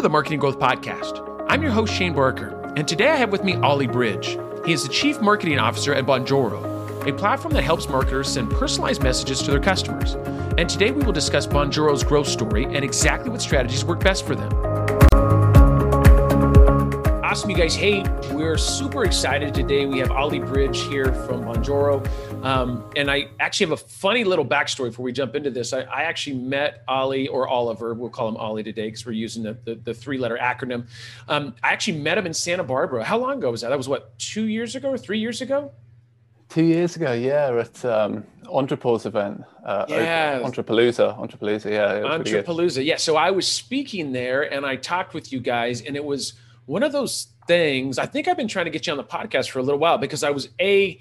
to the Marketing Growth Podcast. I'm your host, Shane Barker, and today I have with me Ollie Bridge. He is the Chief Marketing Officer at Bonjoro, a platform that helps marketers send personalized messages to their customers. And today we will discuss Bonjoro's growth story and exactly what strategies work best for them awesome, you guys. Hey, we're super excited today. We have Ollie Bridge here from Bonjoro. Um, and I actually have a funny little backstory before we jump into this. I, I actually met Ollie or Oliver, we'll call him Ollie today because we're using the, the, the three letter acronym. Um, I actually met him in Santa Barbara. How long ago was that? That was what, two years ago or three years ago? Two years ago, yeah, at um, Entrepreneur's event. Uh, yeah. Entrepalooza. Entrepalooza, yeah. Entrepalooza, yeah. So I was speaking there and I talked with you guys, and it was – one of those things i think i've been trying to get you on the podcast for a little while because i was a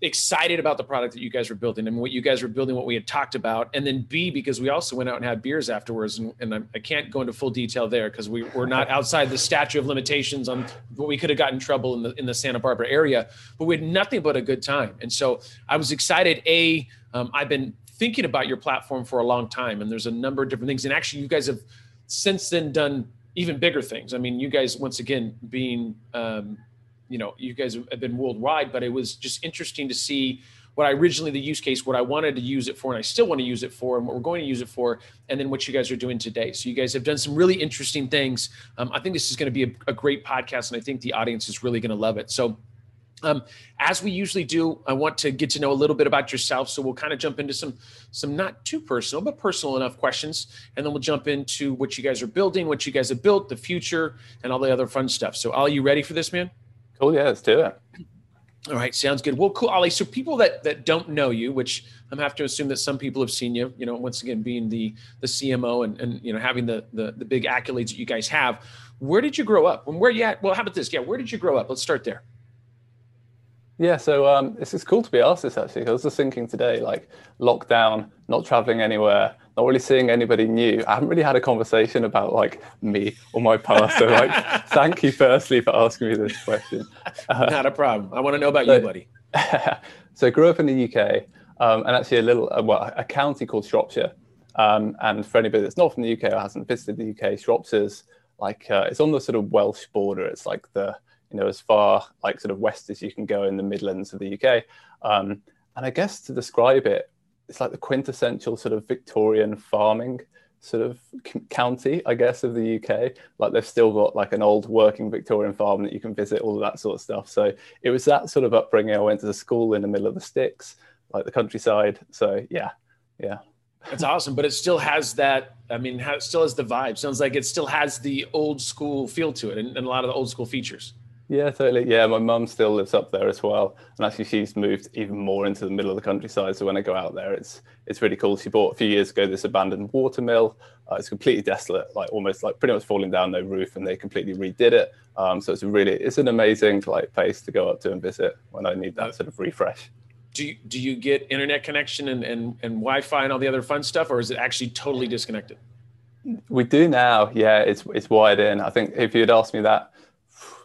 excited about the product that you guys were building and what you guys were building what we had talked about and then b because we also went out and had beers afterwards and, and I, can't go into full detail there because we were not outside the statute of limitations on what we could have gotten in trouble in the in the santa barbara area but we had nothing but a good time and so i was excited a um, i've been thinking about your platform for a long time and there's a number of different things and actually you guys have since then done even bigger things. I mean, you guys once again being, um, you know, you guys have been worldwide, but it was just interesting to see what I originally the use case, what I wanted to use it for, and I still want to use it for, and what we're going to use it for, and then what you guys are doing today. So you guys have done some really interesting things. Um, I think this is going to be a, a great podcast, and I think the audience is really going to love it. So um, as we usually do, I want to get to know a little bit about yourself. So we'll kind of jump into some, some not too personal, but personal enough questions, and then we'll jump into what you guys are building, what you guys have built, the future, and all the other fun stuff. So, Ollie, you ready for this, man? Cool. Yeah, let's do it. All right, sounds good. Well, cool, Ollie. So people that that don't know you, which I'm have to assume that some people have seen you. You know, once again, being the the CMO and and you know having the the, the big accolades that you guys have. Where did you grow up? And where you at? Well, how about this? Yeah, where did you grow up? Let's start there. Yeah, so um, it's, it's cool to be asked this actually. I was just thinking today, like lockdown, not traveling anywhere, not really seeing anybody new. I haven't really had a conversation about like me or my past. So like, thank you firstly for asking me this question. Uh, not a problem. I want to know about so, you, buddy. so I grew up in the UK, um, and actually a little, uh, well, a county called Shropshire. Um, and for anybody that's not from the UK or hasn't visited the UK, Shropshire's like uh, it's on the sort of Welsh border. It's like the you know, as far like sort of west as you can go in the Midlands of the UK. Um, and I guess to describe it, it's like the quintessential sort of Victorian farming sort of county, I guess, of the UK. Like they've still got like an old working Victorian farm that you can visit, all of that sort of stuff. So it was that sort of upbringing. I went to the school in the middle of the sticks, like the countryside. So yeah, yeah. That's awesome, but it still has that. I mean, it still has the vibe. Sounds like it still has the old school feel to it, and, and a lot of the old school features. Yeah, totally. Yeah, my mum still lives up there as well, and actually she's moved even more into the middle of the countryside. So when I go out there, it's it's really cool. She bought a few years ago this abandoned water mill. Uh, it's completely desolate, like almost like pretty much falling down, no roof, and they completely redid it. Um, so it's a really it's an amazing like place to go up to and visit when I need that sort of refresh. Do you, do you get internet connection and, and, and Wi-Fi and all the other fun stuff, or is it actually totally disconnected? We do now. Yeah, it's it's wired in. I think if you'd asked me that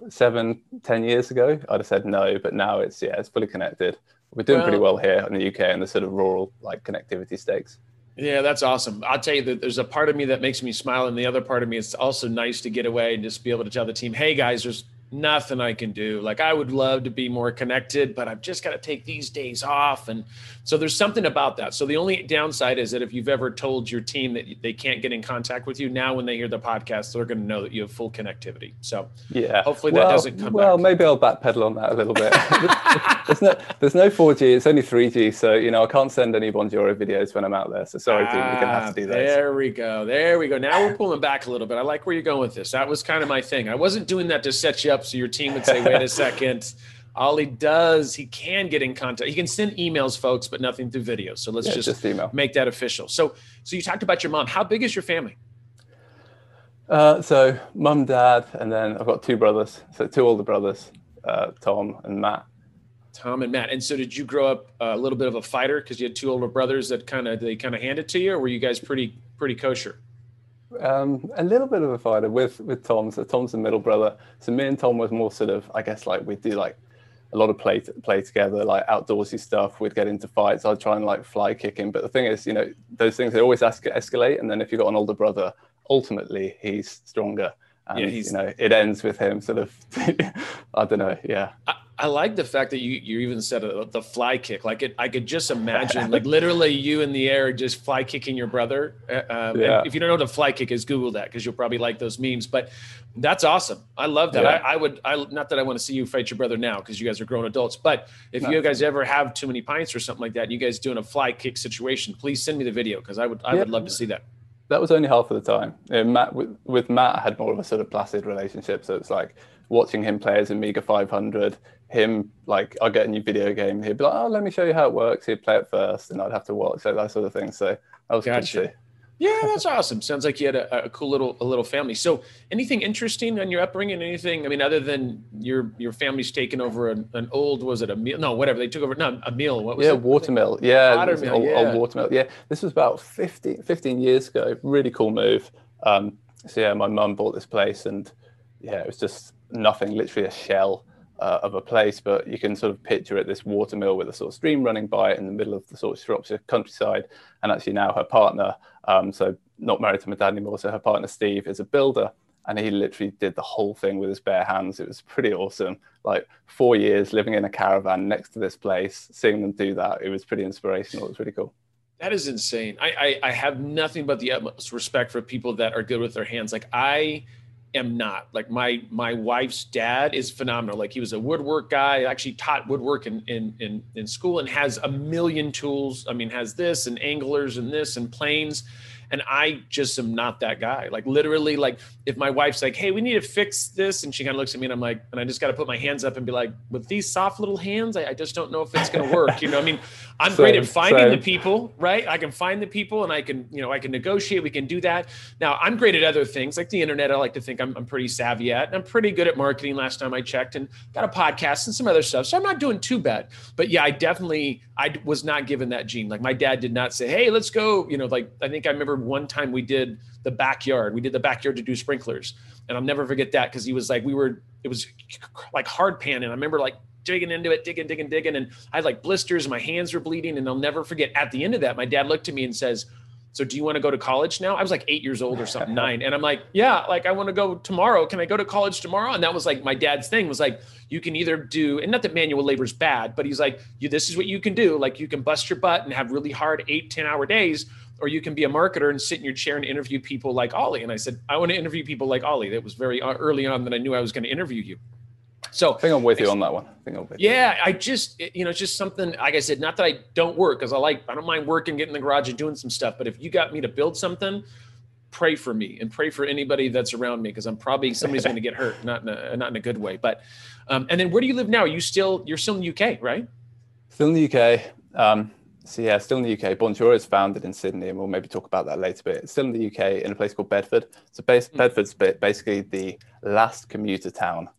seven, ten years ago, I'd have said no, but now it's yeah, it's fully connected. We're doing well, pretty well here in the UK and the sort of rural like connectivity stakes. Yeah, that's awesome. I'll tell you that there's a part of me that makes me smile, and the other part of me it's also nice to get away and just be able to tell the team, "Hey guys, there's nothing I can do. Like I would love to be more connected, but I've just got to take these days off. And so there's something about that. So the only downside is that if you've ever told your team that they can't get in contact with you, now when they hear the podcast, they're going to know that you have full connectivity. So yeah, hopefully well, that doesn't come well, back. maybe I'll backpedal on that a little bit. there's no there's no 4G. It's only 3G. So you know I can't send any Bonjoro videos when I'm out there. So sorry, ah, team, you're going to have to do that. There we go. There we go. Now we're pulling back a little bit. I like where you're going with this. That was kind of my thing. I wasn't doing that to set you up so your team would say, wait a second. Ollie does, he can get in contact. He can send emails, folks, but nothing through video. So let's yeah, just, just make that official. So, so you talked about your mom. How big is your family? Uh, so mum, dad, and then I've got two brothers. So two older brothers, uh, Tom and Matt. Tom and Matt. And so did you grow up a little bit of a fighter because you had two older brothers that kind of, they kind of handed to you or were you guys pretty, pretty kosher? Um, a little bit of a fighter with with Tom. So Tom's the middle brother. So me and Tom was more sort of, I guess, like we'd do like a lot of play play together, like outdoorsy stuff. We'd get into fights. I'd try and like fly kick him. But the thing is, you know, those things they always ask escalate. And then if you've got an older brother, ultimately he's stronger. And, Yeah, he's- you know, it ends with him sort of, I don't know. Yeah. I, I like the fact that you you even said uh the fly kick. Like it, I could just imagine, like literally you in the air just fly kicking your brother. Um, Yeah. if you don't know what a fly kick is, Google that because you'll probably like those memes. But that's awesome. I love that. Yeah. I, I would. I not that I want to see you fight your brother now because you guys are grown adults. But if No. you guys ever have too many pints or something like that, and you guys doing a fly kick situation, please send me the video because I would. I would love to see that. That was only half of the time. Know, Matt with, with Matt, I had more of a sort of placid relationship. So it's like watching him play as Amiga 500. Him like, I'll get a new video game. He'd be like, "Oh, let me show you how it works." He'd play it first, and I'd have to watch that sort of thing. So that was good to Gotcha. Yeah, that's awesome. Sounds like you had a, a cool little a little family. So, anything interesting on your upbringing? Anything? I mean, other than your your family's taken over an, an old was it a meal? No, whatever they took over. No, a meal. What was yeah, it? watermill. Yeah, it was an Watermill, old, old yeah. watermill. Yeah, this was about 15, 15 years ago. Really cool move. Um, so yeah, my mum bought this place, and yeah, it was just nothing. Literally a shell uh, of a place, but you can sort of picture it. This watermill with a sort of stream running by it in the middle of the sort of Shropshire countryside. And actually now her partner, um, so not married to my dad anymore, so her partner Steve is a builder. And he literally did the whole thing with his bare hands. It was pretty awesome. Like four years living in a caravan next to this place, seeing them do that, it was pretty inspirational. It was really cool. That is insane. I, I I have nothing but the utmost respect for people that are good with their hands. Like I am not. Like my my wife's dad is phenomenal. Like he was a woodwork guy. Actually taught woodwork in in in, in school and has a million tools. I mean, has this and anglers and this and planes. And I just am not that guy. Like literally, like if my wife's like, "Hey, we need to fix this," and she kind of looks at me, and I'm like, and I just got to put my hands up and be like, "With these soft little hands, I, I just don't know if it's going to work." You know, I mean, I'm great at Same, finding the people, right? I can find the people, and I can, you know, I can negotiate. We can do that. Now, I'm great at other things like the internet. I like to think I'm, I'm pretty savvy at. And I'm pretty good at marketing. Last time I checked, and got a podcast and some other stuff, so I'm not doing too bad. But yeah, I definitely, I was not given that gene. Like my dad did not say, "Hey, let's go." You know, like I think I remember one time we did the backyard. We did the backyard to do sprinklers, and I'll never forget that because he was like, we were, it was like hard pan, and I remember like digging into it, digging, digging, digging, and I had like blisters, and my hands were bleeding, and I'll never forget. At the end of that, my dad looked at me and says. So do you want to go to college now? I was like eight years old or something, nine. And I'm like, yeah, like I want to go tomorrow. Can I go to college tomorrow? And that was like my dad's thing was like, you can either do, and not that manual labor is bad, but he's like, you, this is what you can do. Like you can bust your butt and have really hard eight, 10 hour days, or you can be a marketer and sit in your chair and interview people like Ollie. And I said, I want to interview people like Ollie. That was very uh, early on that I knew I was going to interview you. So I think I'm with you on that one. I think I'm with you. yeah, I just you know, it's just something like I said, not that I don't work because I like I don't mind working, getting in the garage and doing some stuff. But if you got me to build something, pray for me and pray for anybody that's around me because I'm probably somebody's going to get hurt, not in a not in a good way. But um, and then where do you live now? Are you still you're still in the UK, right? Still in the UK. Um, so yeah, still in the UK. Bonjoro is founded in Sydney, and we'll maybe talk about that later. But it's still in the UK in a place called Bedford. So bas- Mm. Bedford's ba- basically the last commuter town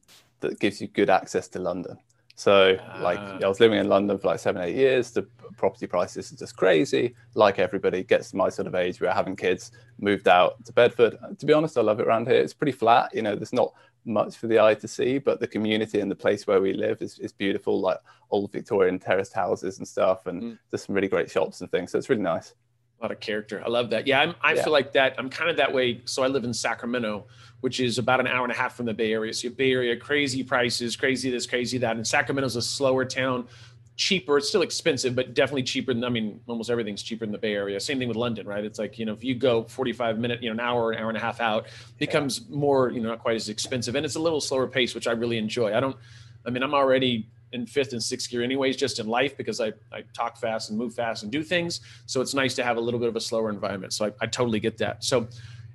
that gives you good access to London. So like Ah. I was living in London for like seven, eight years. The property prices are just crazy. Like everybody gets to my sort of age, we're having kids, moved out to Bedford. To be honest, I love it around here. It's pretty flat. You know, there's not much for the eye to see, but the community and the place where we live is, is beautiful, like old Victorian terraced houses and stuff, and Mm. there's some really great shops and things. So it's really nice. A lot of character. I love that. Yeah, I'm, I Yeah. feel like that. I'm kind of that way. So I live in Sacramento, which is about an hour and a half from the Bay Area. So Bay Area, crazy prices, crazy this, crazy that. And Sacramento's a slower town, cheaper. It's still expensive, but definitely cheaper than I mean, almost everything's cheaper in the Bay Area. Same thing with London, right? It's like you know, if you go 45 minute, you know, an hour, an hour and a half out, it becomes more, you know, not quite as expensive, and it's a little slower pace, which I really enjoy. I don't. I mean, I'm already in fifth and sixth gear anyways just in life because I, I talk fast and move fast and do things so it's nice to have a little bit of a slower environment so I, I totally get that so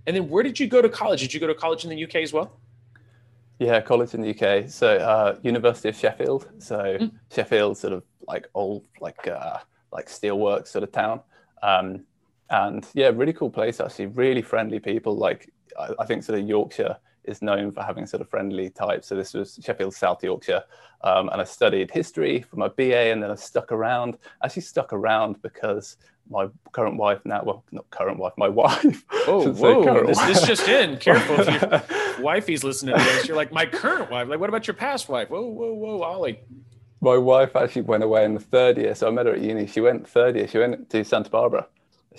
and then where did you go to college did you go to college in the uk as well Yeah, college in the UK. So uh, University of Sheffield. So Mm. Sheffield, sort of like old, like uh, like steelworks sort of town. Um, and yeah, really cool place actually. Really friendly people. Like I, I think sort of Yorkshire is known for having sort of friendly types. So this was Sheffield, South Yorkshire, um, and I studied history for my BA, and then I stuck around. Actually, stuck around because my current wife now, well, not current wife, my wife. oh whoa this, this just in careful if your wifey's listening to this you're like my current wife like what about your past wife whoa whoa whoa ollie My wife actually went away in the third year, so I met her at uni. She went third year. She went to Santa Barbara.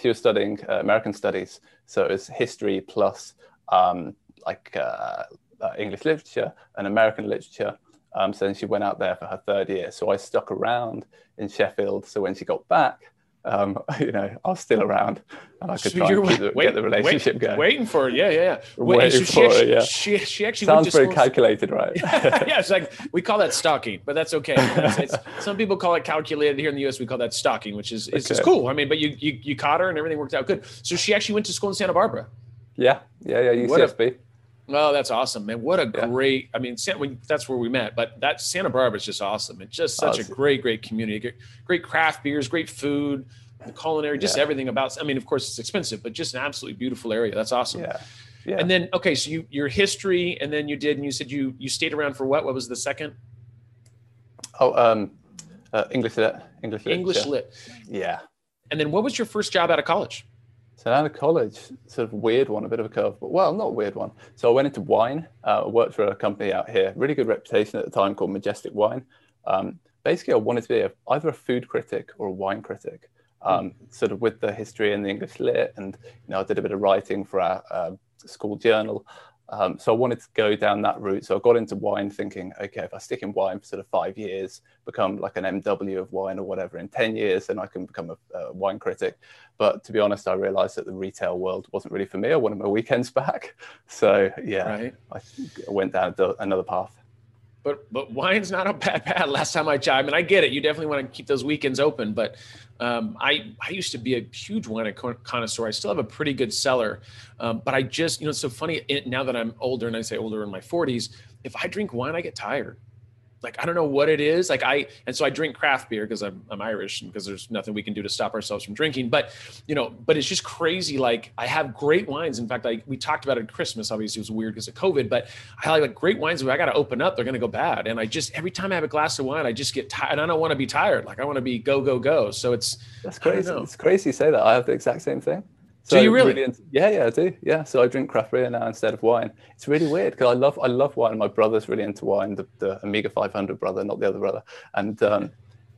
she was studying uh, American studies, so it was history plus um, like uh, uh, English literature and American literature. Um, so then she went out there for her third year. So I stuck around in Sheffield. So when she got back, um, you know, I was still around and I could so try and the, wait, get the relationship wait, going. Waiting for it. Yeah, yeah, yeah. waiting so for she, it, yeah. She, she actually Sounds very calculated, right? yeah, it's like, we call that stalking, but that's okay. It's, it's, some people call it calculated. Here in the U.S., we call that stalking, which is, it's, okay. cool. I mean, but you, you, you caught her and everything worked out good. So she actually went to school in Santa Barbara. Yeah, yeah, yeah, UCSB. Oh, that's awesome, man! What a yeah. great. I mean, that's where we met, but that Santa Barbara is just awesome. It's just such a great, great community. Great craft beers, great food, the culinary, just yeah. everything about. I mean, of course, it's expensive, but just an absolutely beautiful area. That's awesome. Yeah. Yeah. And then, okay, so you your history, and then you did, and you said you you stayed around for what? What was the second? Oh, um, uh, English lit. English lit. English lit. Yeah. And then, what was your first job out of college? So out of college, sort of weird one, a bit of a curve, but well, not weird one. So I went into wine. Uh, worked for a company out here, really good reputation at the time called Majestic Wine. Um, basically, I wanted to be a, either a food critic or a wine critic, um, sort of with the history and the English lit. And you know, I did a bit of writing for our uh, school journal. Um, so I wanted to go down that route. So I got into wine thinking, okay, if I stick in wine for sort of five years, become like an MW of wine or whatever in 10 years, then I can become a, a wine critic. But to be honest, I realized that the retail world wasn't really for me. I wanted my weekends back. So yeah, right. I went down another path. But but wine's not a bad bad Last time I checked, I mean, I get it. You definitely want to keep those weekends open. But um, I I used to be a huge wine connoisseur. I still have a pretty good cellar, um, but I just you know it's so funny now that I'm older and I say older in my 40s. If I drink wine, I get tired like I don't know what it is. Like I and so I drink craft beer because I'm I'm Irish and because there's nothing we can do to stop ourselves from drinking. But you know, but it's just crazy. Like I have great wines. In fact, I we talked about it at Christmas. Obviously, it was weird because of COVID. But I like, great wines. If I got to open up, they're gonna go bad. And I just every time I have a glass of wine, I just get tired. And I don't want to be tired. Like I want to be go go go. So it's that's crazy. It's crazy you say that. I have the exact same thing. So do you really? really into, yeah, yeah, I do. Yeah, so I drink craft beer now instead of wine. It's really weird because I love I love wine. My brother's really into wine, the, the Amiga 500 brother, not the other brother. And um,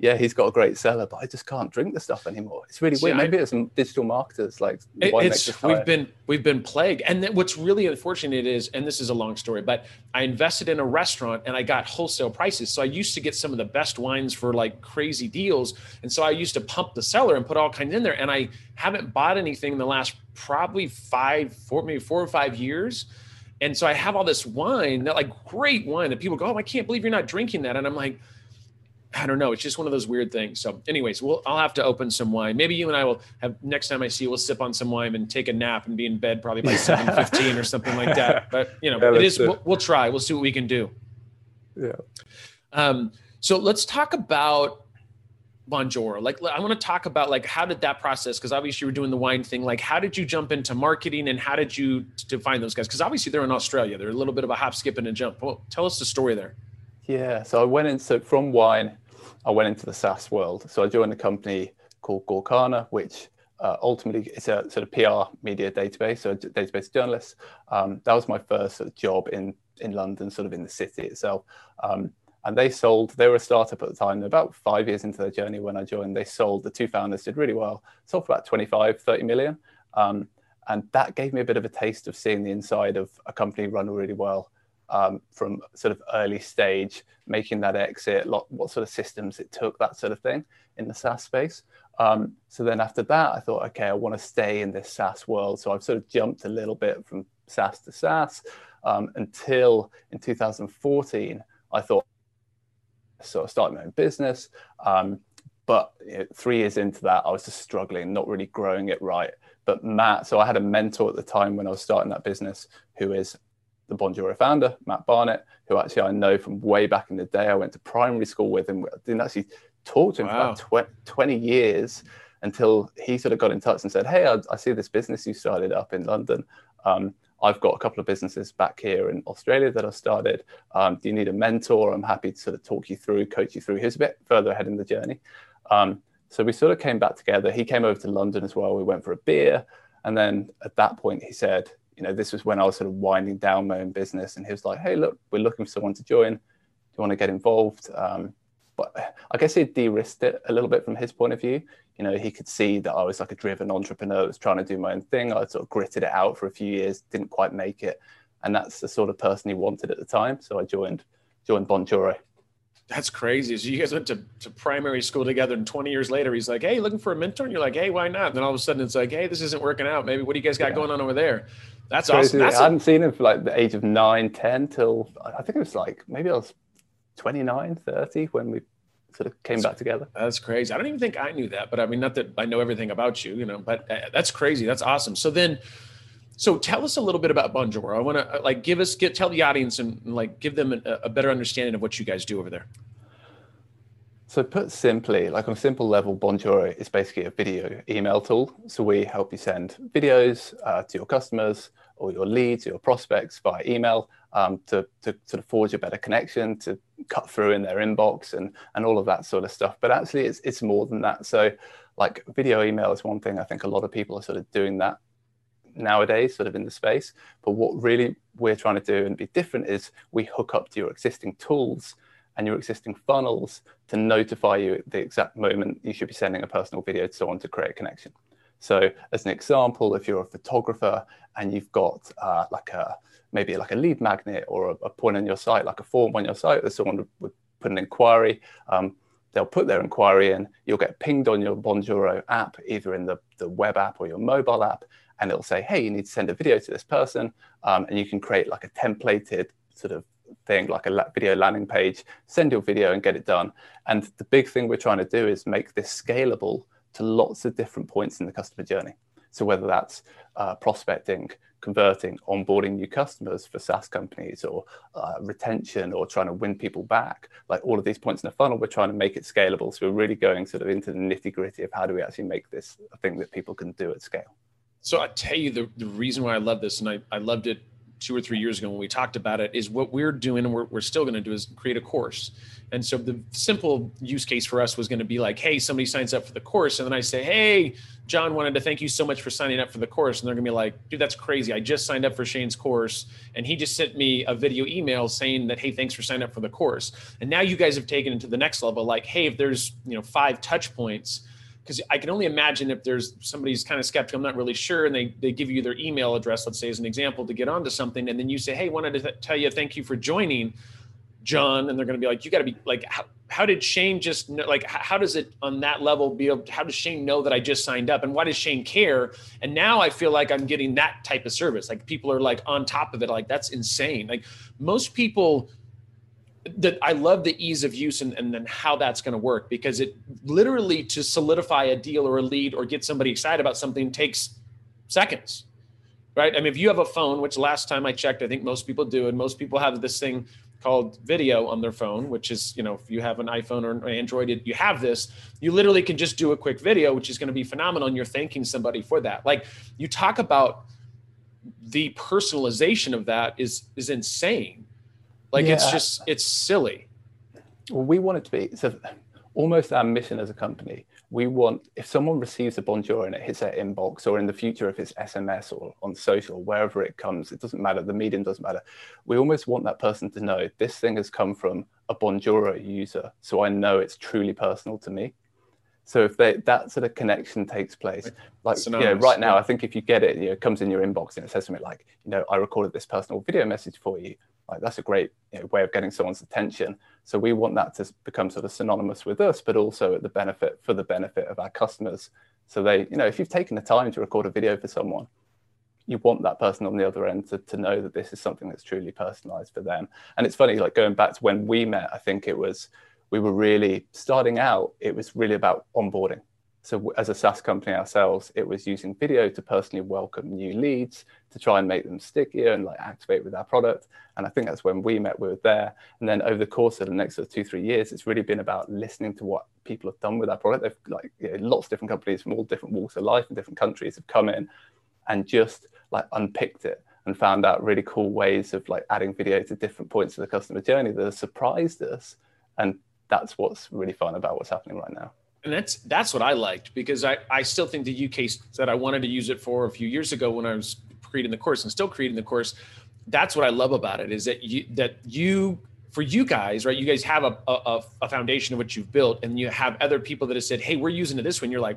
yeah, he's got a great cellar, but I just can't drink the stuff anymore. It's really See, weird. Maybe I, it's some digital marketers like it, it's we've been we've been plagued. And what's really unfortunate is, and this is a long story, but I invested in a restaurant and I got wholesale prices. So I used to get some of the best wines for like crazy deals, and so I used to pump the cellar and put all kinds in there. And I haven't bought anything in the last probably five, four, maybe four or five years. And so I have all this wine, that like great wine that people go, Oh, I can't believe you're not drinking that. And I'm like, I don't know. It's just one of those weird things. So, anyways, we'll I'll have to open some wine. Maybe you and I will have next time I see you, we'll sip on some wine and take a nap and be in bed probably by seven fifteen or something like that. But you know, yeah, it is. We'll, we'll, try. We'll see what we can do. Yeah. Um. So let's talk about Bonjoro. Like, I want to talk about like how did that process? Because obviously you were doing the wine thing. Like, how did you jump into marketing and how did you define those guys? Because obviously they're in Australia. They're a little bit of a hop, skip, and a jump. Well, tell us the story there. Yeah. So I went into from wine I went into the SaaS world. So I joined a company called Gorkana, which uh, ultimately it's a sort of PR media database, so a database journalist. Um, that was my first sort of job in in London, sort of in the city itself. Um, and they sold, they were a startup at the time. About five years into their journey when I joined. They sold, the two founders did really well, sold for about 25, 30 million. Um, and that gave me a bit of a taste of seeing the inside of a company run really well um, from sort of early stage, making that exit, lot, what sort of systems it took, that sort of thing in the SaaS space. Um, so then after that, I thought, okay, I want to stay in this SaaS world. So I've sort of jumped a little bit from SaaS to SaaS um, until in 2014, I thought, so I started my own business. Um, but you know, three years into that, I was just struggling, not really growing it right. But Matt, so I had a mentor at the time when I was starting that business who is the Bonjoro founder, Matt Barnett, who actually I know from way back in the day. I went to primary school with him. I didn't actually talk to him wow. for about tw- 20 years until he sort of got in touch and said, Hey, I, I see this business you started up in London. Um, I've got a couple of businesses back here in Australia that I started. Um, do you need a mentor? I'm happy to sort of talk you through, coach you through. He's a bit further ahead in the journey. Um, so we sort of came back together. He came over to London as well. We went for a beer. And then at that point, he said, you know, this was when I was sort of winding down my own business. And he was like, hey, look, we're looking for someone to join. Do you want to get involved? Um, but I guess he de-risked it a little bit from his point of view. You know, he could see that I was like a driven entrepreneur, was trying to do my own thing. I sort of gritted it out for a few years, didn't quite make it, and that's the sort of person he wanted at the time. So I joined joined Bonjoro. That's crazy. So you guys went to, to primary school together, and 20 years later, he's like, "Hey, looking for a mentor?" And you're like, "Hey, why not?" And then all of a sudden, it's like, "Hey, this isn't working out. Maybe what do you guys got yeah. going on over there?" That's awesome. That's I hadn't seen him for like the age of nine, 10 till I think it was like maybe I was 29, 30 when we sort of came that's, back together. That's crazy. I don't even think I knew that, but I mean, not that I know everything about you, you know, but uh, that's crazy. That's awesome. So then, so tell us a little bit about Bonjoro. I want to uh, like give us, get, tell the audience and like give them a, a better understanding of what you guys do over there. So put simply, like on a simple level, Bonjoro is basically a video email tool. So we help you send videos uh, to your customers or your leads, your prospects via email um, to, to sort of forge a better connection, to cut through in their inbox and, and all of that sort of stuff. But actually, it's, it's more than that. So, like video email is one thing. I think a lot of people are sort of doing that nowadays, sort of in the space. But what really we're trying to do and be different is we hook up to your existing tools and your existing funnels to notify you at the exact moment you should be sending a personal video to someone to create a connection. So, as an example, if you're a photographer and you've got uh, like a maybe like a lead magnet or a, a, point on your site, like a form on your site that someone would, put an inquiry, um, they'll put their inquiry in. You'll get pinged on your Bonjoro app, either in the, the web app or your mobile app, and it'll say, "Hey, you need to send a video to this person," um, and you can create like a templated sort of thing, like a video landing page, send your video and get it done. And the big thing we're trying to do is make this scalable to lots of different points in the customer journey. So whether that's uh, prospecting, converting, onboarding new customers for SaaS companies, or uh, retention, or trying to win people back, like all of these points in the funnel, we're trying to make it scalable. So we're really going sort of into the nitty gritty of how do we actually make this a thing that people can do at scale. So I tell you the, the reason why I love this, and I, I loved it two or three years ago when we talked about it is what we're doing and we're, we're still going to do is create a course. And so the simple use case for us was going to be like hey somebody signs up for the course and then i say hey john wanted to thank you so much for signing up for the course. And they're going to be like dude that's crazy. I just signed up for shane's course and he just sent me a video email saying that hey thanks for signing up for the course. And now you guys have taken it to the next level. Like hey if there's you know five touch points because I can only imagine if there's somebody's kind of skeptical, I'm not really sure, and they they give you their email address, let's say as an example, to get onto something, and then you say, hey, wanted to th- tell you thank you for joining, John, and they're going to be like, you got to be like, how, how did Shane just know, like how does it on that level be able? How does Shane know that I just signed up, and why does Shane care? And now I feel like I'm getting that type of service. Like people are like on top of it, like that's insane. Like most people that I love the ease of use and, and then how that's going to work because it literally to solidify a deal or a lead or get somebody excited about something takes seconds, right? I mean, if you have a phone, which last time I checked, I think most people do, and most people have this thing called video on their phone, which is, you know, if you have an iPhone or an Android, you have this, you literally can just do a quick video, which is going to be phenomenal. And you're thanking somebody for that. Like you talk about the personalization of that is, is insane like yeah. it's just it's silly. Well, we want it to be so almost our mission as a company. We want if someone receives a Bonjoro and it hits their inbox, or in the future if it's SMS or on social, wherever it comes, it doesn't matter. The medium doesn't matter. We almost want that person to know this thing has come from a Bonjoro user, so I know it's truly personal to me. So if they, that sort of connection takes place, like you know, right now, yeah. I think if you get it, you know, it comes in your inbox and it says something like, you know, I recorded this personal video message for you. Like that's a great you know, way of getting someone's attention. So we want that to become sort of synonymous with us, but also at the benefit for the benefit of our customers. So they, you know, if you've taken the time to record a video for someone, you want that person on the other end to, to know that this is something that's truly personalized for them. And it's funny, like going back to when we met, I think it was we were really starting out, it was really about onboarding. So as a SaaS company ourselves, it was using video to personally welcome new leads, to try and make them stickier and like activate with our product. And I think that's when we met, we were there. And then over the course of the next sort of two, three years, it's really been about listening to what people have done with our product. They've like you know, lots of different companies from all different walks of life and different countries have come in and just like unpicked it and found out really cool ways of like adding video to different points of the customer journey that have surprised us. And that's what's really fun about what's happening right now and that's that's what I liked because I I still think the UK that I wanted to use it for a few years ago when I was creating the course and still creating the course. That's what I love about it is that you that you for you guys, right? You guys have a, a, a foundation of what you've built, and you have other people that have said, "Hey, we're using it this way." And you're like,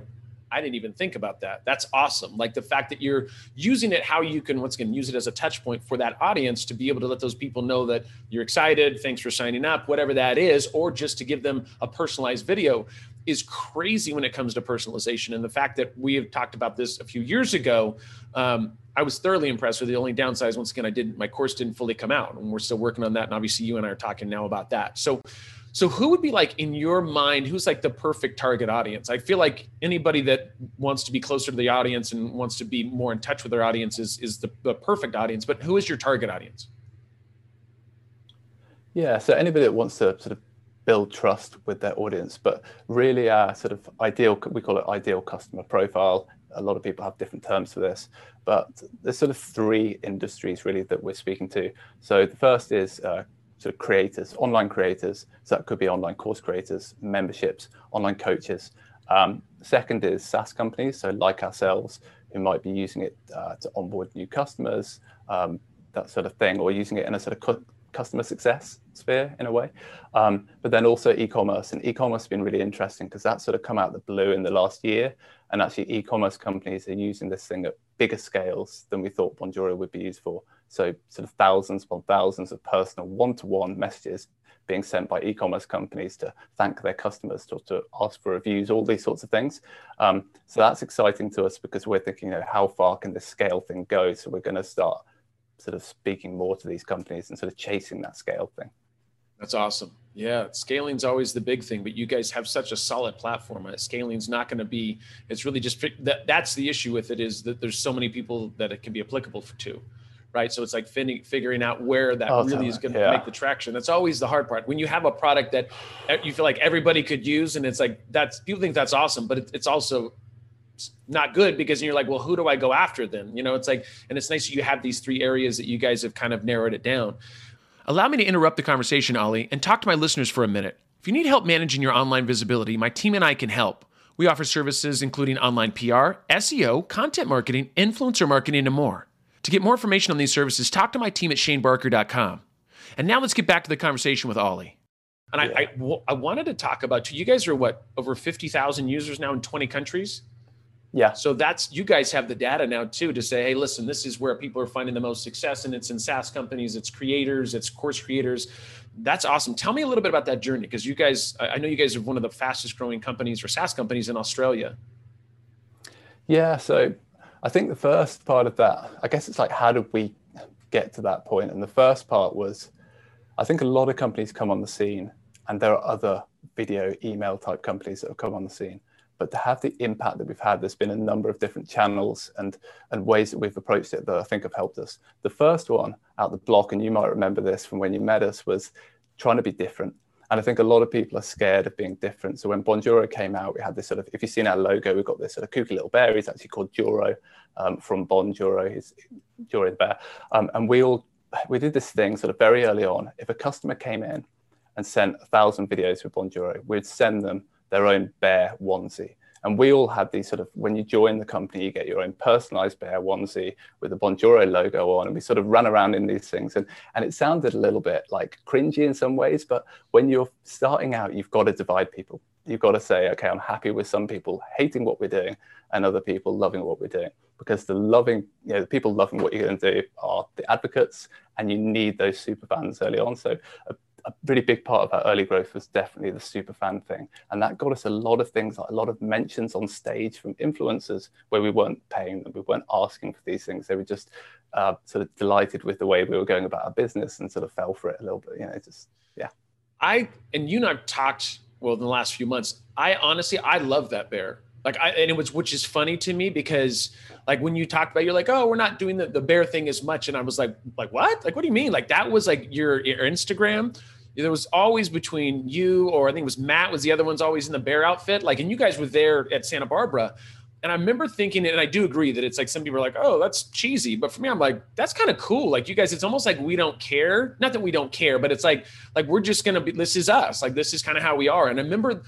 I didn't even think about that. That's awesome. Like the fact that you're using it, how you can once again use it as a touch point for that audience to be able to let those people know that you're excited, thanks for signing up, whatever that is, or just to give them a personalized video is crazy when it comes to personalization. And the fact that we have talked about this a few years ago, um, I was thoroughly impressed with the only downside. Once again, I didn't, my course didn't fully come out and we're still working on that. And obviously you and I are talking now about that. So, so who would be like in your mind, who's like the perfect target audience? I feel like anybody that wants to be closer to the audience and wants to be more in touch with their audience is, is the, the perfect audience, but who is your target audience? Yeah, so anybody that wants to sort of build trust with their audience, but really our sort of ideal, we call it ideal customer profile. A lot of people have different terms for this, but there's sort of three industries really that we're speaking to. So the first is uh, sort of creators, online creators. So that could be online course creators, memberships, online coaches. Um, second is SaaS companies, so like ourselves, who might be using it uh, to onboard new customers, um, that sort of thing, or using it in a sort of customer success sphere in a way. Um, but then also e-commerce, and e-commerce has been really interesting because that's sort of come out the blue in the last year. And actually, e-commerce companies are using this thing at bigger scales than we thought Bonjoro would be used for. So sort of thousands upon thousands of personal one-to-one messages being sent by e-commerce companies to thank their customers, to, to ask for reviews, all these sorts of things. Um, so that's exciting to us because we're thinking, you know, how far can this scale thing go? So we're going to start sort of speaking more to these companies and sort of chasing that scale thing. That's awesome. Yeah, scaling's always the big thing, but you guys have such a solid platform. Scaling's not going to be. It's really just that. That's the issue with it is that there's so many people that it can be applicable for, to, right? So it's like fin- figuring out where that oh, really is going to yeah. make the traction. That's always the hard part. When you have a product that you feel like everybody could use, and it's like that's people think that's awesome, but it's also not good because you're like, well, who do I go after then? You know, it's like, and it's nice you have these three areas that you guys have kind of narrowed it down. Allow me to interrupt the conversation, Ollie, and talk to my listeners for a minute. If you need help managing your online visibility, my team and I can help. We offer services including online PR, SEO, content marketing, influencer marketing, and more. To get more information on these services, talk to my team at shanebarker.com. And now let's get back to the conversation with Ollie. And yeah. I, I, I wanted to talk about, you guys are what, over 50,000 users now in 20 countries? Yeah. So that's you guys have the data now too to say, hey, listen, this is where people are finding the most success, and it's in SaaS companies, it's creators, it's course creators. That's awesome. Tell me a little bit about that journey because you guys, I know you guys are one of the fastest growing companies or SaaS companies in Australia. Yeah. So I think the first part of that, I guess it's like, how did we get to that point? And the first part was, I think a lot of companies come on the scene, and there are other video email type companies that have come on the scene but to have the impact that we've had, there's been a number of different channels and, and ways that we've approached it that I think have helped us. The first one out the block, and you might remember this from when you met us, was trying to be different. And I think a lot of people are scared of being different. So when Bonjoro came out, we had this sort of, if you've seen our logo, we've got this sort of kooky little bear. He's actually called Joro um, from Bonjoro. He's Joro the bear. Um, and we all, we did this thing sort of very early on. If a customer came in and sent a thousand videos with Bonjoro, we'd send them their own bear onesie. And we all had these sort of, when you join the company, you get your own personalized bear onesie with the Bonjoro logo on. And we sort of run around in these things. And, and it sounded a little bit like cringy in some ways, but when you're starting out, you've got to divide people. You've got to say, okay, I'm happy with some people hating what we're doing and other people loving what we're doing. Because the loving, you know, the people loving what you're going to do are the advocates, and you need those super fans early on. So a a really big part of our early growth was definitely the super fan thing. And that got us a lot of things, like a lot of mentions on stage from influencers where we weren't paying them, we weren't asking for these things. They were just uh, sort of delighted with the way we were going about our business and sort of fell for it a little bit, you know, just, yeah. I, and you and I've talked, well, in the last few months, I honestly, I love that bear. Like I, and it was, which is funny to me because like when you talked about, you're like, oh, we're not doing the, the bear thing as much. And I was like, like, what? Like, what do you mean? Like that was like your, your Instagram there was always between you or I think it was Matt was the other one's always in the bear outfit. Like, and you guys were there at Santa Barbara. And I remember thinking, and I do agree that it's like some people are like, oh, that's cheesy. But for me, I'm like, that's kind of cool. Like you guys, it's almost like we don't care. Not that we don't care, but it's like, like we're just gonna be, this is us. Like this is kind of how we are. And I remember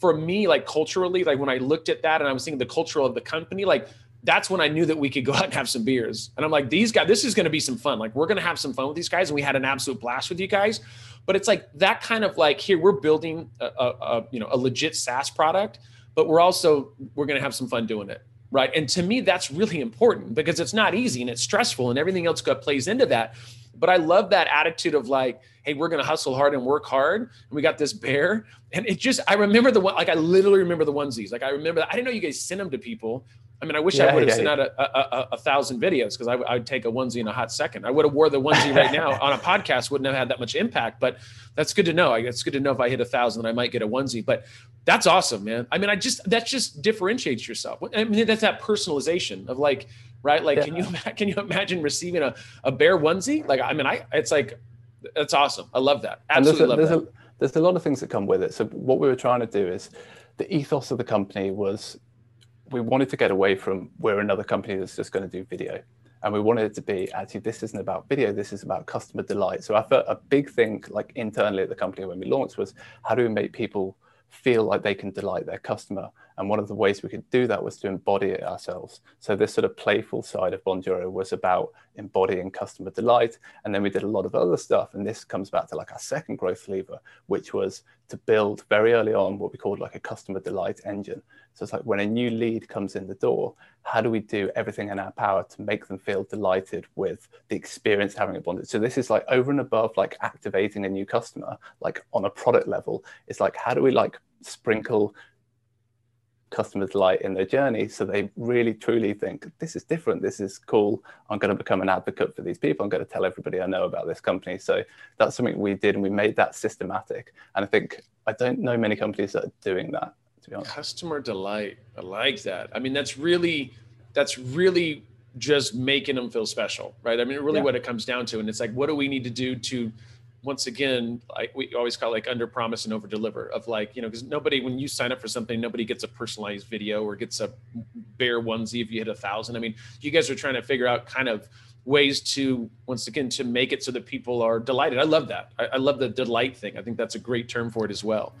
for me, like culturally, like when I looked at that and I was thinking the cultural of the company, like that's when I knew that we could go out and have some beers. And I'm like, these guys, this is going to be some fun. Like, we're going to have some fun with these guys. And we had an absolute blast with you guys. But it's like that kind of like here we're building a, a, a you know a legit SaaS product, but we're also we're going to have some fun doing it, right? And to me, that's really important because it's not easy and it's stressful and everything else plays into that. But I love that attitude of like, hey, we're going to hustle hard and work hard. And we got this bear. And it just, I remember the one, like, I literally remember the onesies. Like, I remember. I didn't know you guys sent them to people. I mean, I wish yeah, I would have yeah, sent yeah. out a, a, a, thousand videos because I, I, would take a onesie in a hot second. I would have wore the onesie right now on a podcast, wouldn't have had that much impact. But that's good to know. It's good to know if I hit a thousand, I might get a onesie. But that's awesome, man. I mean, I just that just differentiates yourself. I mean, that's that personalization of like, right? Like, can you can you imagine receiving a, a bear onesie? Like, I mean, I it's like that's awesome. I love that. Absolutely a, love that. A, there's a lot of things that come with it. So what we were trying to do is the ethos of the company was we wanted to get away from we're another company that's just going to do video. And we wanted it to be actually this isn't about video, this is about customer delight. So I thought a big thing like internally at the company when we launched was how do we make people feel like they can delight their customer. And one of the ways we could do that was to embody it ourselves. So this sort of playful side of Bonjoro was about embodying customer delight. And then we did a lot of other stuff. And this comes back to like our second growth lever, which was to build very early on what we called like a customer delight engine. So it's like when a new lead comes in the door, how do we do everything in our power to make them feel delighted with the experience having a bonded? So this is like over and above like activating a new customer, like on a product level. It's like how do we like sprinkle customer delight in their journey so they really truly think this is different. This is cool. I'm going to become an advocate for these people. I'm going to tell everybody i know about this company. So that's something we did and we made that systematic. And i think i don't know many companies that are doing that to be honest. Customer delight. I like that. I mean that's really that's really just making them feel special right? I mean really yeah. what it comes down to. And it's like what do we need to do to once again, like we always call like under promise and over deliver of like, you know, because nobody, when you sign up for something, nobody gets a personalized video or gets a bear onesie if you hit a thousand. I mean, you guys are trying to figure out kind of ways to, once again, to make it so that people are delighted. I love that. I, I love the delight thing. I think that's a great term for it as well.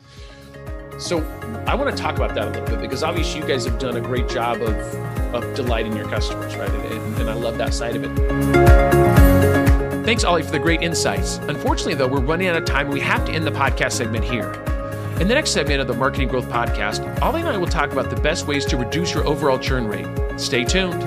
So I want to talk about that a little bit because obviously you guys have done a great job of, of delighting your customers, right? And, and I love that side of it. Thanks, Ollie, for the great insights. Unfortunately, though, we're running out of time. And we have to end the podcast segment here. In the next segment of the Marketing Growth Podcast, Ollie and I will talk about the best ways to reduce your overall churn rate. Stay tuned.